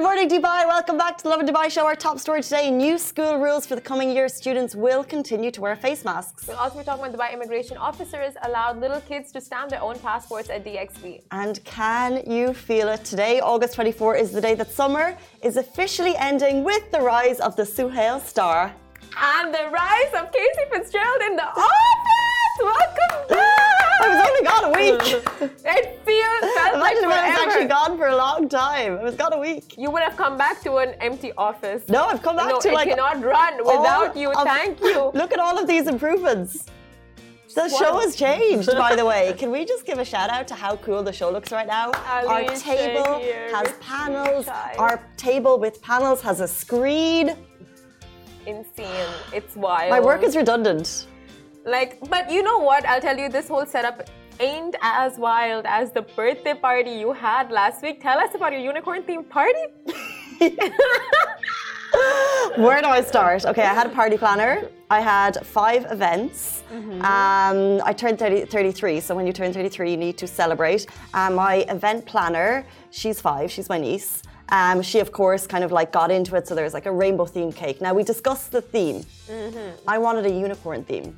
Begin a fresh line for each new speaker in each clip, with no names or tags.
Good morning, Dubai. Welcome back to the Lovin Dubai show. Our top story today new school rules for the coming year. Students will continue to wear face masks.
We'll also be talking about Dubai immigration officers allowed little kids to stamp their own passports at DXB.
And can you feel it? Today, August 24, is the day that summer is officially ending with the rise of the Suhail star.
And the rise of Casey Fitzgerald in the office! Welcome back!
Was only gone a week.
it feels felt like
Imagine if I was
forever.
actually gone for a long time. I was gone a week.
You would have come back to an empty office.
No, I've come back
no,
to
it
like
cannot run without you.
of-
Thank you.
Look at all of these improvements. The
Just
show has changed, by the way. Can we just give a shout out to how cool the show looks right now? Our table has panels. Our table with panels has a screen.
Insane. It's wild.
My work is redundant.
Like, but you know what? I'll tell you, this whole setup ain't as wild as the birthday party you had last week. Tell us about your unicorn themed party.
Where do I start? Okay, I had a party planner. I had five events.
Mm-hmm.
Um, I turned 30, 33, so when you turn 33, you need to celebrate. Um, my event planner, she's five, she's my niece. Um, she, of course, kind of like got into it, so there was like a rainbow themed cake. Now, we discussed the theme. I wanted a unicorn theme.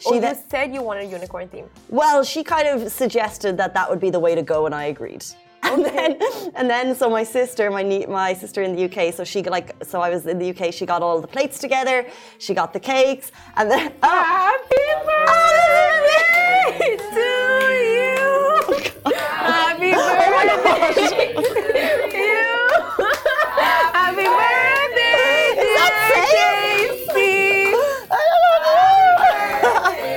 She.
Oh, you said you wanted a unicorn theme.
well, she kind of suggested that that would be the way to go, and I agreed. And then, and then, so my sister, my nie- my sister in the UK, so she got like, so I was in the UK. She got all the plates together. She got the cakes, and then oh,
Happy birthday to you. Oh Happy birthday to you. Happy birthday,
Is that
dear Casey.
I don't know.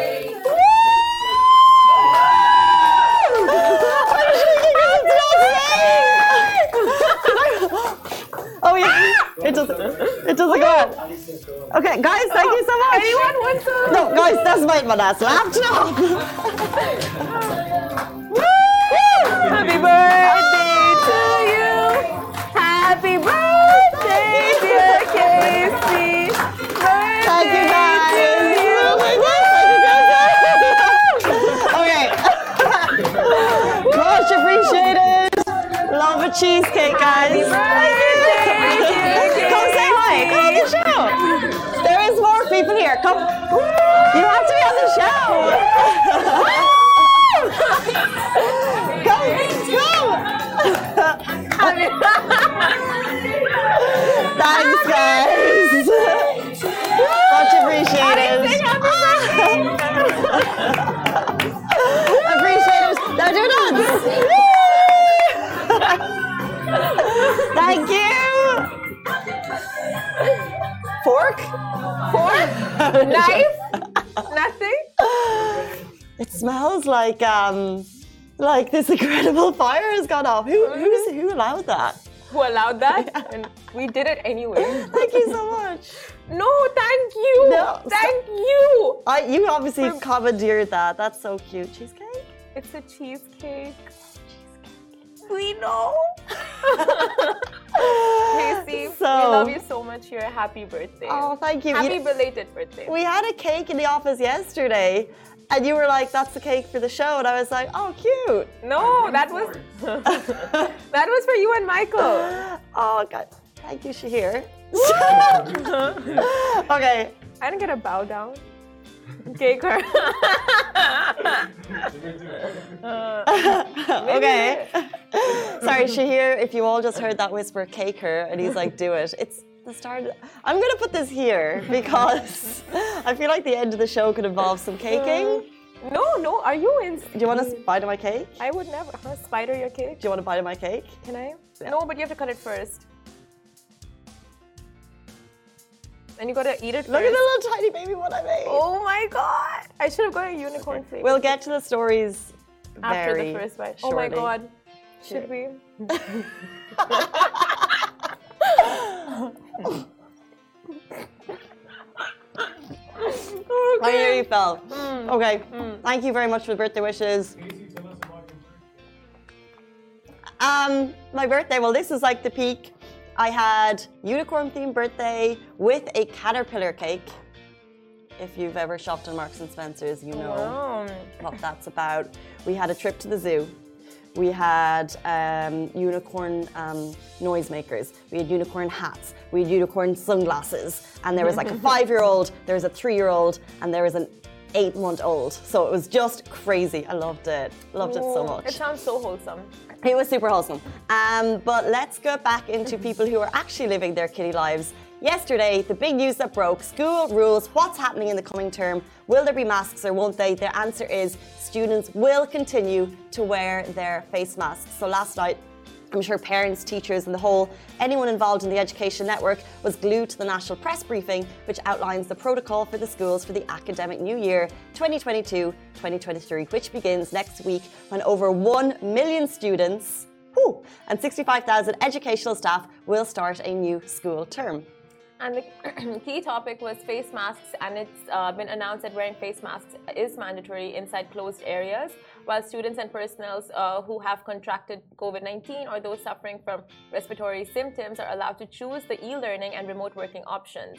I'm shaking 'cause it's not saying. Oh yeah, it doesn't. Go. on. Okay, guys, thank you so much.
Anyone wants to?
No, guys, that's my last laptop.
Happy birthday to you. Happy birthday, dear Casey. Birthday
Thank you guys.
to you.
Oh my God, thank you guys. okay. Much appreciated. Love a cheesecake, guys. You have to be on the show. go, go. come,
come. Knife? Nothing?
It smells like um like this incredible fire has gone off. Who who's who allowed that?
Who allowed that? And we did it anyway.
Thank you so much.
No, thank you.
No,
thank you.
I you obviously commandeered that. That's so cute. Cheesecake?
It's a cheesecake. Cheesecake. We know. Casey, we love you so much here. Happy birthday.
Oh, thank you.
Happy
You-
belated birthday.
We had a cake in the office yesterday, and you were like, "That's the cake for the show," and I was like, "Oh, cute."
no, that was that was for you and Michael.
Oh God, thank you, Shahir. okay,
I didn't get a bow down. Cake her.
okay. Sorry, Shahir. If you all just heard that whisper, "Cake her," and he's like, "Do it." It's the start. I'm gonna put this here because I feel like the end of the show could involve some caking.
Uh, no, no. Are you in?
Do you want to bite my cake?
I would never. Huh? Spider your cake?
Do you want to bite of my cake?
Can I? No, but you have to cut it first. And you gotta eat it
Look
first.
at the little tiny baby one I made.
Oh my god! I should have got a unicorn flavor.
We'll get to the stories
after the first bite.
Shortly.
Oh my god. Should we?
I hear you fell. Okay. Thank you very much for the birthday wishes. Um, my birthday. Well, this is like the peak. I had unicorn themed birthday with a caterpillar cake. If you've ever shopped in Marks and Spencer's, you know
Wow.
what that's about. We had a trip to the zoo. We had um, unicorn um, noisemakers, we had unicorn hats, we had unicorn sunglasses, and there was like a five year old, there was a three year old, and there was an eight month old. So it was just crazy. I loved it. Loved it so much.
It sounds so wholesome.
It was super wholesome. Um, but let's go back into people who are actually living their kiddie lives. Yesterday, the big news that broke school rules, what's happening in the coming term, will there be masks or won't they? The answer is students will continue to wear their face masks. So last night, I'm sure parents, teachers, and the whole anyone involved in the education network was glued to the national press briefing, which outlines the protocol for the schools for the academic new year 2022 2023, which begins next week when over 1 million students whew, and 65,000 educational staff will start a new school term.
And the key topic was face masks, and it's uh, been announced that wearing face masks is mandatory inside closed areas while students and personnel uh, who have contracted COVID 19 or those suffering from respiratory symptoms are allowed to choose the e learning and remote working options.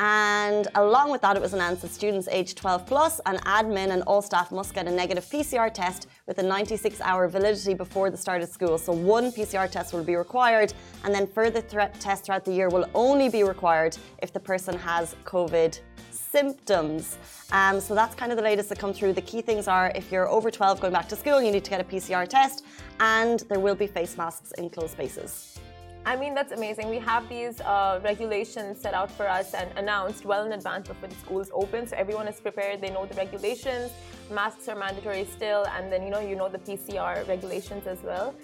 And along with that, it was announced that students aged 12 plus and admin and all staff must get a negative PCR test with a 96 hour validity before the start of school. So, one PCR test will be required, and then further tests throughout the year will only be required if the person has COVID symptoms. Um, so that's kind of the latest that come through. The key things are if you're over 12 going back to school, you need to get a PCR test, and there will be face masks in closed spaces.
I mean, that's amazing. We have these uh, regulations set out for us and announced well in advance before the schools open. So everyone is prepared. They know the regulations. Masks are mandatory still. And then, you know, you know the PCR regulations as well.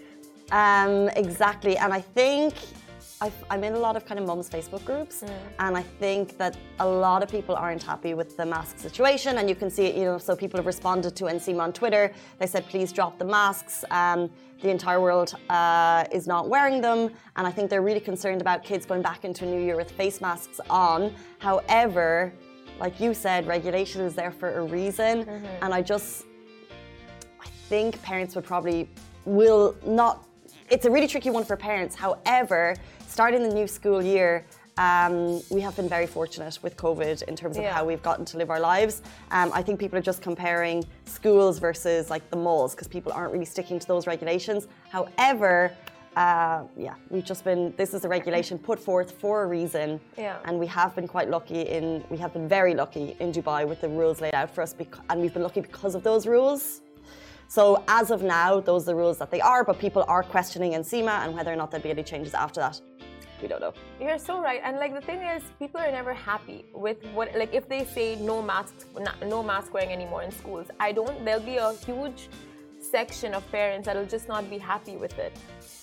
Um, exactly. And I think i am in a lot of kind of mums Facebook groups, mm. and I think that a lot of people aren't happy with the mask situation, and you can see it. You know, so people have responded to NCEMA on Twitter. They said, "Please drop the masks." Um, the entire world uh, is not wearing them, and I think they're really concerned about kids going back into a new year with face masks on. However, like you said, regulation is there for a reason, mm-hmm. and I just, I think parents would probably will not it's a really tricky one for parents. However, starting the new school year, um, we have been very fortunate with COVID in terms of yeah. how we've gotten to live our lives. Um, I think people are just comparing schools versus like the malls because people aren't really sticking to those regulations. However, uh, yeah, we've just been. This is a regulation put forth for a reason,
yeah.
and we have been quite lucky in. We have been very lucky in Dubai with the rules laid out for us, and we've been lucky because of those rules. So as of now, those are the rules that they are, but people are questioning NCEMA and whether or not there'll be any changes after that we don't know.
You're so right. And like the thing is, people are never happy with what like if they say no masks, no mask wearing anymore in schools. I don't. There'll be a huge section of parents that'll just not be happy with it.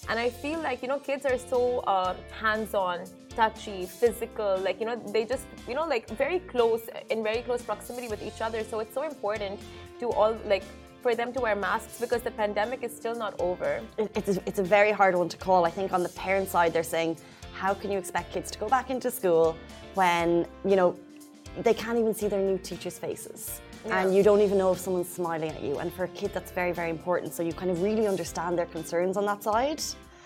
And I feel like you know kids are so uh, hands-on, touchy, physical. Like you know they just you know like very close in very close proximity with each other. So it's so important to all like for them to wear masks because the pandemic is still not over.
It's, it's a very hard one to call. I think on the parent side, they're saying how can you expect kids to go back into school when, you know, they can't even see their new teachers' faces? Yeah. And you don't even know if someone's smiling at you. And for a kid, that's very, very important. So you kind of really understand their concerns on that side.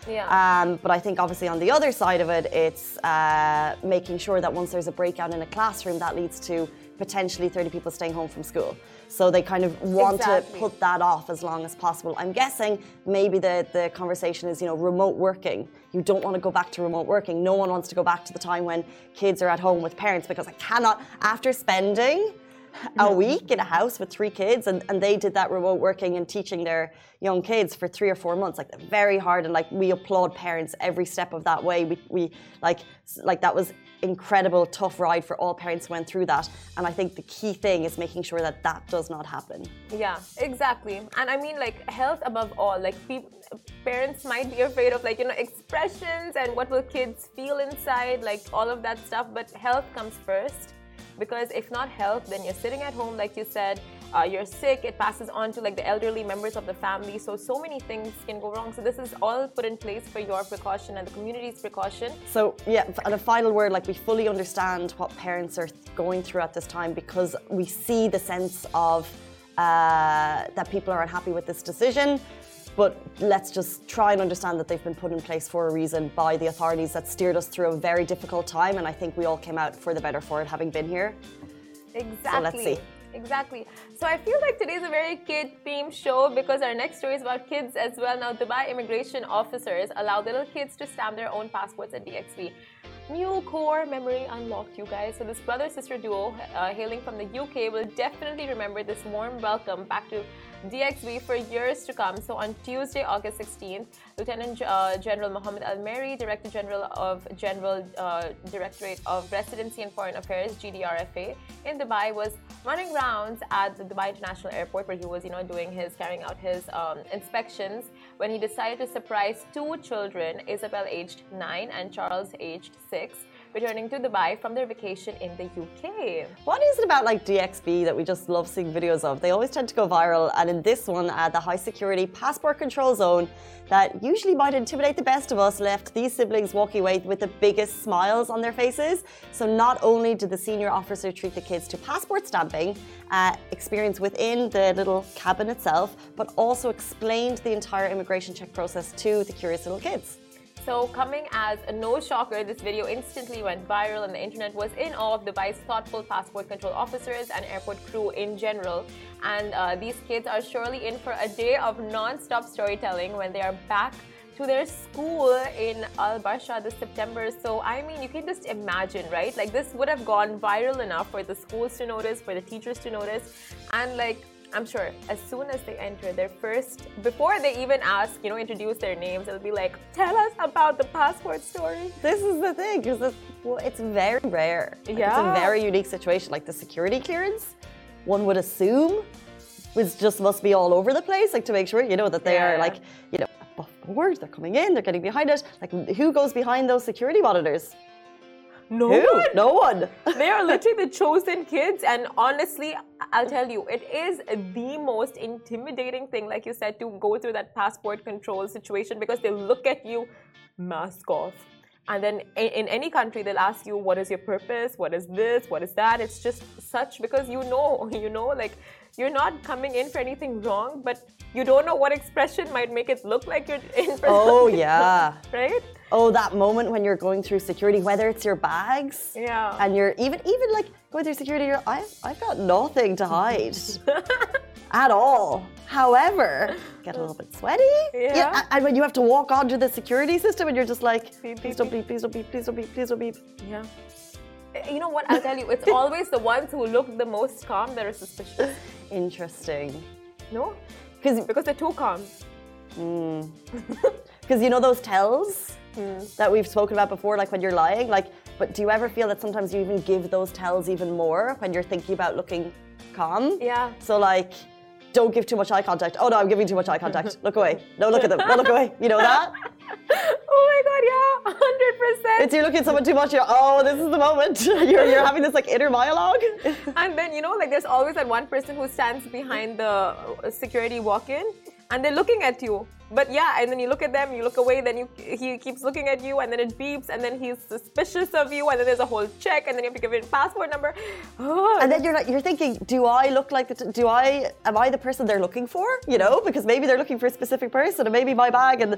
Yeah.
Um, but I think obviously on the other side of it, it's uh, making sure that once there's a breakout in a classroom, that leads to potentially 30 people staying home from school. So they kind of want exactly. to put that off as long as possible. I'm guessing maybe the, the conversation is, you know, remote working. You don't want to go back to remote working. No one wants to go back to the time when kids are at home with parents because I cannot, after spending a week in a house with three kids and, and they did that remote working and teaching their young kids for three or four months like very hard and like we applaud parents every step of that way. We, we like like that was incredible tough ride for all parents who went through that and i think the key thing is making sure that that does not happen.
Yeah exactly and i mean like health above all like people parents might be afraid of like you know expressions and what will kids feel inside like all of that stuff but health comes first because if not health then you're sitting at home like you said uh, you're sick it passes on to like the elderly members of the family. So so many things can go wrong. So this is all put in place for your precaution and the community's precaution.
So yeah and a final word like we fully understand what parents are going through at this time because we see the sense of uh, that people are unhappy with this decision but let's just try and understand that they've been put in place for a reason by the authorities that steered us through a very difficult time. And I think we all came out for the better for it, having been here.
Exactly.
So let's see.
Exactly. So I feel like today's a very kid themed show because our next story is about kids as well. Now, Dubai immigration officers allow little kids to stamp their own passports at DXB. New core memory unlocked, you guys. So this brother sister duo, uh, hailing from the UK, will definitely remember this warm welcome back to DXB for years to come. So on Tuesday, August 16th, Lieutenant uh, General Mohammed Al Marri, Director General of General uh, Directorate of Residency and Foreign Affairs (GDRFA) in Dubai, was running rounds at the Dubai International Airport, where he was, you know, doing his carrying out his um, inspections. When he decided to surprise two children, Isabel aged nine and Charles aged six returning to Dubai from their vacation in the UK.
What is it about like DXB that we just love seeing videos of? They always tend to go viral, and in this one, uh, the high security passport control zone that usually might intimidate the best of us left these siblings walking away with the biggest smiles on their faces. So not only did the senior officer treat the kids to passport stamping, uh, experience within the little cabin itself, but also explained the entire immigration check process to the curious little kids.
So, coming as a no shocker, this video instantly went viral, and the internet was in awe of Dubai's thoughtful passport control officers and airport crew in general. And uh, these kids are surely in for a day of non stop storytelling when they are back to their school in Al Barsha this September. So, I mean, you can just imagine, right? Like, this would have gone viral enough for the schools to notice, for the teachers to notice, and like, I'm sure as soon as they enter their first, before they even ask, you know, introduce their names, it'll be like, tell us about the passport story.
This is the thing, because it's, well, it's very rare. Like, yeah. It's a very unique situation. Like the security clearance, one would assume was just must be all over the place, like to make sure, you know, that they yeah. are like, you know, above board, they're coming in, they're getting behind it. Like who goes behind those security monitors?
No
Who?
one.
No one.
they are literally the chosen kids. And honestly, I'll tell you, it is the most intimidating thing, like you said, to go through that passport control situation because they look at you, mask off. And then in any country, they'll ask you, what is your purpose? What is this? What is that? It's just such because you know, you know, like you're not coming in for anything wrong, but you don't know what expression might make it look like you're in for
Oh, yeah.
right?
Oh, that moment when you're going through security, whether it's your bags,
yeah,
and you're even even like going through security, you're I've I've got nothing to hide at all. However, get a little bit sweaty.
Yeah. yeah.
And when you have to walk onto the security system, and you're just like, beep, please don't beep, please don't beep, please don't beep, please don't beep.
Yeah. You know what? I'll tell you, it's always the ones who look the most calm that are suspicious.
Interesting.
No? Because because they're too calm.
Because mm. you know those tells mm. that we've spoken about before, like when you're lying. Like, but do you ever feel that sometimes you even give those tells even more when you're thinking about looking calm?
Yeah.
So like, don't give too much eye contact. Oh no, I'm giving too much eye contact. Look away. No, look at them. No, look away. You know that?
oh my god, yeah, hundred percent.
It's you're looking at someone too much. You're oh, this is the moment. you're you're having this like inner monologue.
and then you know, like there's always that one person who stands behind the security walk-in, and they're looking at you but yeah, and then you look at them, you look away, then you he keeps looking at you, and then it beeps, and then he's suspicious of you, and then there's a whole check, and then you have to give it passport number.
Oh. And then you're like, you're thinking, do I look like the? do I am I the person they're looking for? You know, because maybe they're looking for a specific person, and maybe my bag, and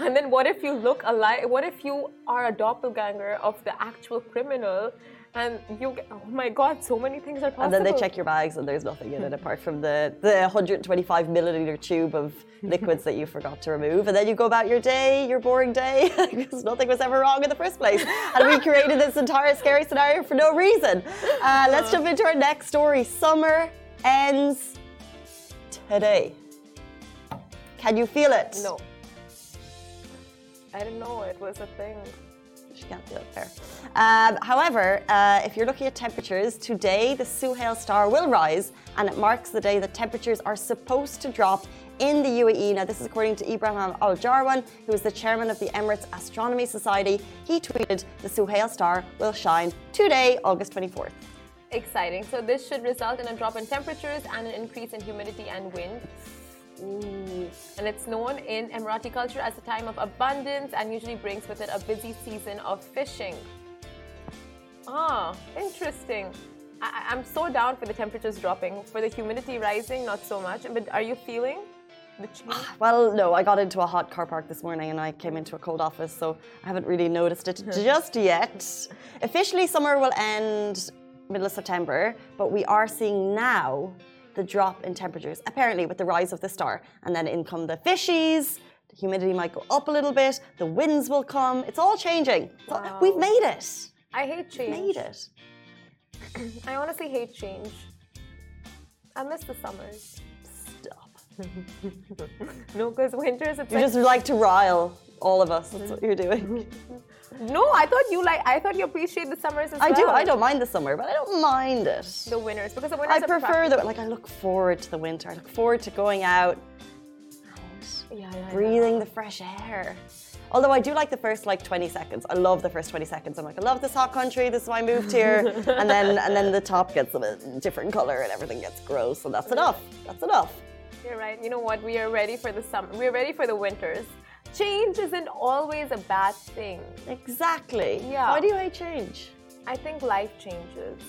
and then what if you look alike? What if you are a doppelganger of the actual criminal? And you get, oh my god so many things are possible
and then they check your bags and there's nothing in it apart from the the 125 milliliter tube of liquids that you forgot to remove. And then you go about your day your boring day because nothing was ever wrong in the first place. And we created this entire scary scenario for no reason. Uh, let's jump into our next story. Summer ends today. Can you feel it?
No. I didn't know it was a thing
she can't feel it there. Um, however, uh, if you're looking at temperatures, today the Suhail star will rise and it marks the day that temperatures are supposed to drop in the UAE. Now, this is according to Ibrahim Al Jarwan, who is the chairman of the Emirates Astronomy Society. He tweeted, The Suhail star will shine today, August 24th.
Exciting. So, this should result in a drop in temperatures and an increase in humidity and wind. Ooh. And it's known in Emirati culture as a time of abundance and usually brings with it a busy season of fishing. Ah, interesting. I, am so down for the temperatures dropping. For the humidity rising, not so much. But are you feeling the change?
Well, no. I got into a hot car park this morning and I came into a cold office, so I haven't really noticed it just yet. Officially, summer will end middle of September, but we are seeing now the drop in temperatures, apparently with the rise of the star. And then in come the fishies, the humidity might go up a little bit, the winds will come. It's all changing. It's all- we've made it.
I hate change.
We've Made it.
I honestly hate change. I miss the summers.
Stop.
No, because winters it's
You
like
just like to rile all of us. That's what you're doing.
no. I thought you like. I thought you appreciate the summers as well.
I
well.
do. I don't mind the summer, but I don't mind it.
The winters because the winters.
I prefer the like. I look forward to the winter. I look forward to going out,
Yeah, yeah,
breathing the fresh air. Although I do like the first like 20 seconds. I love the first 20 seconds. I'm like, I love this hot country. This is why I moved here. and then and then the top gets a bit different color and everything gets gross. So that's enough. That's enough.
You're right. You know what? We are ready for the summer. We're ready for the winters. Change isn't always a bad thing.
Exactly.
Yeah.
Why do you hate change?
I think life changes.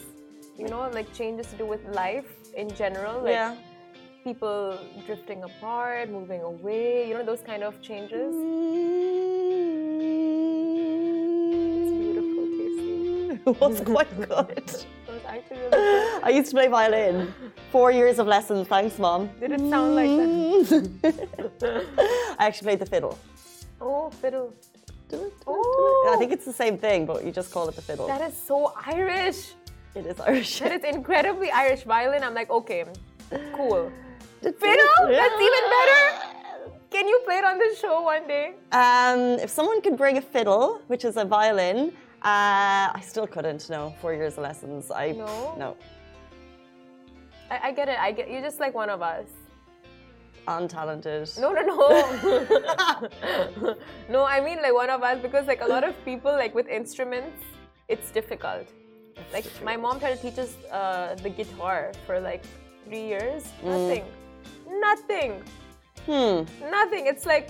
You know, like changes to do with life in general. Like
yeah.
people drifting apart, moving away. You know, those kind of changes. It's beautiful, Casey.
It was quite good.
It was actually really good.
I used to play violin. Four years of lessons. Thanks, mom.
Did it sound like that?
I actually played the fiddle.
Oh, fiddle.
Oh. I think it's the same thing, but you just call it the fiddle.
That is so Irish.
it is Irish.
That is incredibly Irish. Violin, I'm like, okay, cool.
Fiddle?
Fiddle? That's even better. Can you play it on the show one day?
Um, if someone could bring a fiddle, which is a violin, uh, I still couldn't. No, four years of lessons. I
No?
no
I, I get it. I get you're just like one of us.
untalented.
No, no, no. no, I mean like one of us because like a lot of people like with instruments, it's difficult. Like my mom tried to teach us uh, the guitar for like three years. Nothing. Nothing.
Hmm.
Nothing. It's like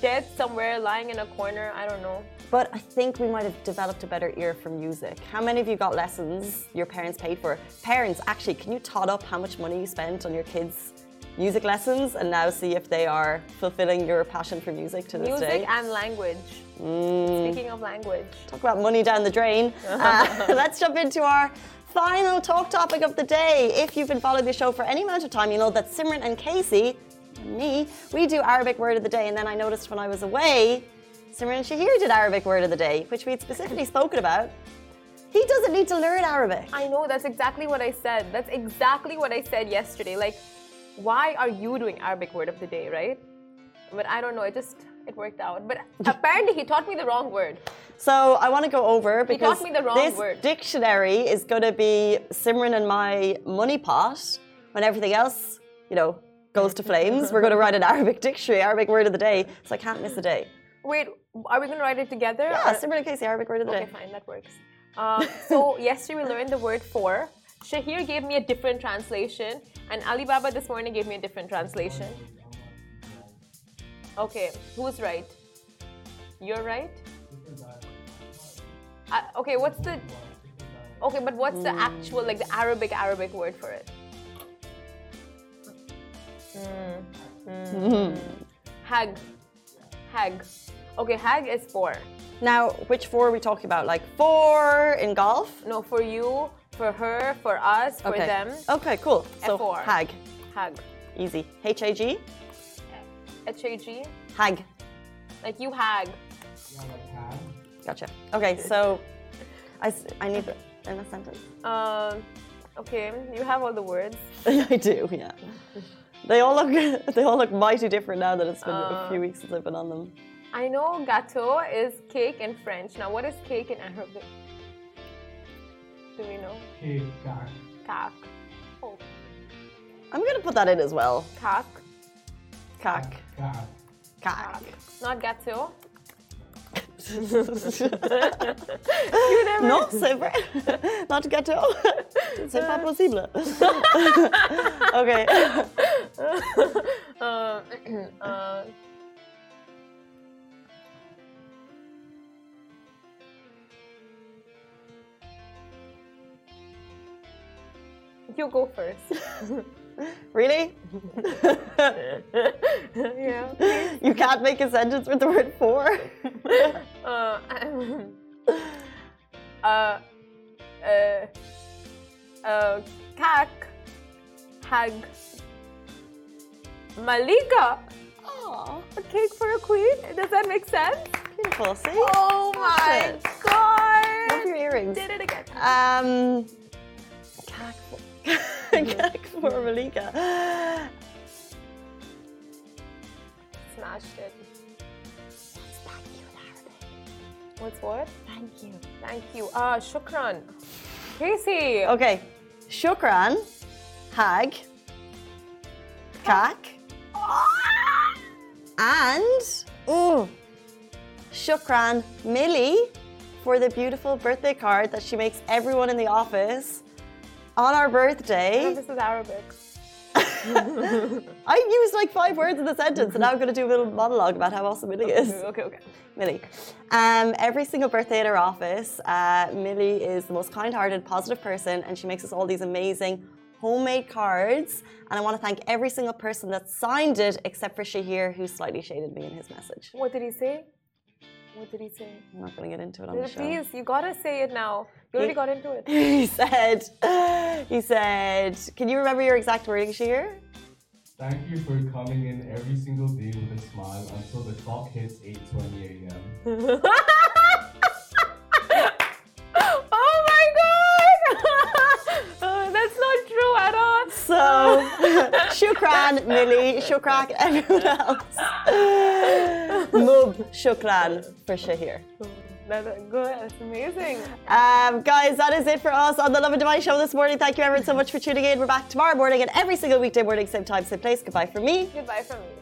dead somewhere, lying in a corner. I don't know.
But I think we might have developed a better ear for music. How many of you got lessons your parents paid for? Parents, actually, can you tot up how much money you spent on your kids' music lessons and now see if they are fulfilling your passion for music to this
Music
day?
Music and language.
Mm.
Speaking of language.
Talk about money down the drain. Uh, let's jump into our final talk topic of the day. If you've been following the show for any amount of time, you know that Simran and Casey, me, we do Arabic word of the day. And then I noticed when I was away, Simran Shahir did Arabic word of the day, which we'd specifically spoken about. He doesn't need to learn Arabic.
I know, that's exactly what I said. That's exactly what I said yesterday. Like, why are you doing Arabic word of the day, right? But I don't know, it just, it worked out. But apparently he taught me the wrong word.
So I want to go over because
taught me the wrong
this
word.
dictionary is going to be Simran and my money pot. When everything else, you know, goes to flames, we're going to write an Arabic dictionary, Arabic word of the day. So I can't miss a day.
Wait, are we gonna write it together?
Yeah, Simran Casey, Arabic word of the
Okay,
day.
fine, that works. Uh, so yesterday we learned the word for. Shahir gave me a different translation, and Alibaba this morning gave me a different translation. Okay, who's right? You're right. Uh, okay, what's the? Okay, but what's the actual like the Arabic Arabic word for it? Mm, mm. Hag, hag. Okay, hag is four.
Now, which four are we talking about? Like four in golf?
No, for you, for her, for us, for
okay.
them.
Okay, cool. So
F4.
hag,
Hag.
easy. H A G,
H A G.
hag.
Like you hag.
Gotcha. Okay, so I, I need in a sentence.
Um, okay, you have all the words.
I do, yeah. They all look they all look mighty different now that it's been a
Uh,
few weeks since I've been on them.
I know gâteau is cake in French. Now, what is cake in Arabic? Do we know?
Cake, kak.
Kak. Oh,
I'm gonna put that in as well.
kak.
Cack.
Kak.
Cack.
Not gâteau. You never...
Non, c'est vrai. Not gâteau. C'est pas possible. okay.
uh, uh, you go first.
really?
yeah.
You can't make a sentence with the word for.
Uh, uh, uh, uh, uh, cack, hag. Malika.
Oh,
A cake for a queen? Does that make sense?
beautiful. See?
Oh my
Love
god!
your earrings.
Did it again.
Um, cake for, cack for Malika.
Smashed it. What's what?
Thank you.
Thank you. Ah, shukran. Casey.
Okay. Shukran, hag, kak, and ooh, shukran, Millie, for the beautiful birthday card that she makes everyone in the office on our birthday.
This is Arabic.
I used like five words in the sentence, and now I'm going to do a little monologue about how awesome Millie is.
Okay, okay.
Millie. Um, every single birthday at our office, uh, Millie is the most kind-hearted, positive person, and she makes us all these amazing homemade cards. And I want to thank every single person that signed it, except for Shahir, who slightly shaded me in his message.
What did he say? What did he say?
I'm not going to get into it on the show.
Please, you gotta say it now. You already got into it.
He said, he said, can you remember your exact wording, Shahir?
Thank you for coming in every single day with a smile until the clock hits 8:20 a.m.
shukran, Millie, shukran, everyone else. Mub, shukran for Shahir.
Good. That's amazing.
Um, guys, that is it for us on the Lovin Dubai show this morning. Thank you everyone, so much for tuning in. We're back tomorrow morning and every single weekday morning, same time, same place. Goodbye from me.
Goodbye from me.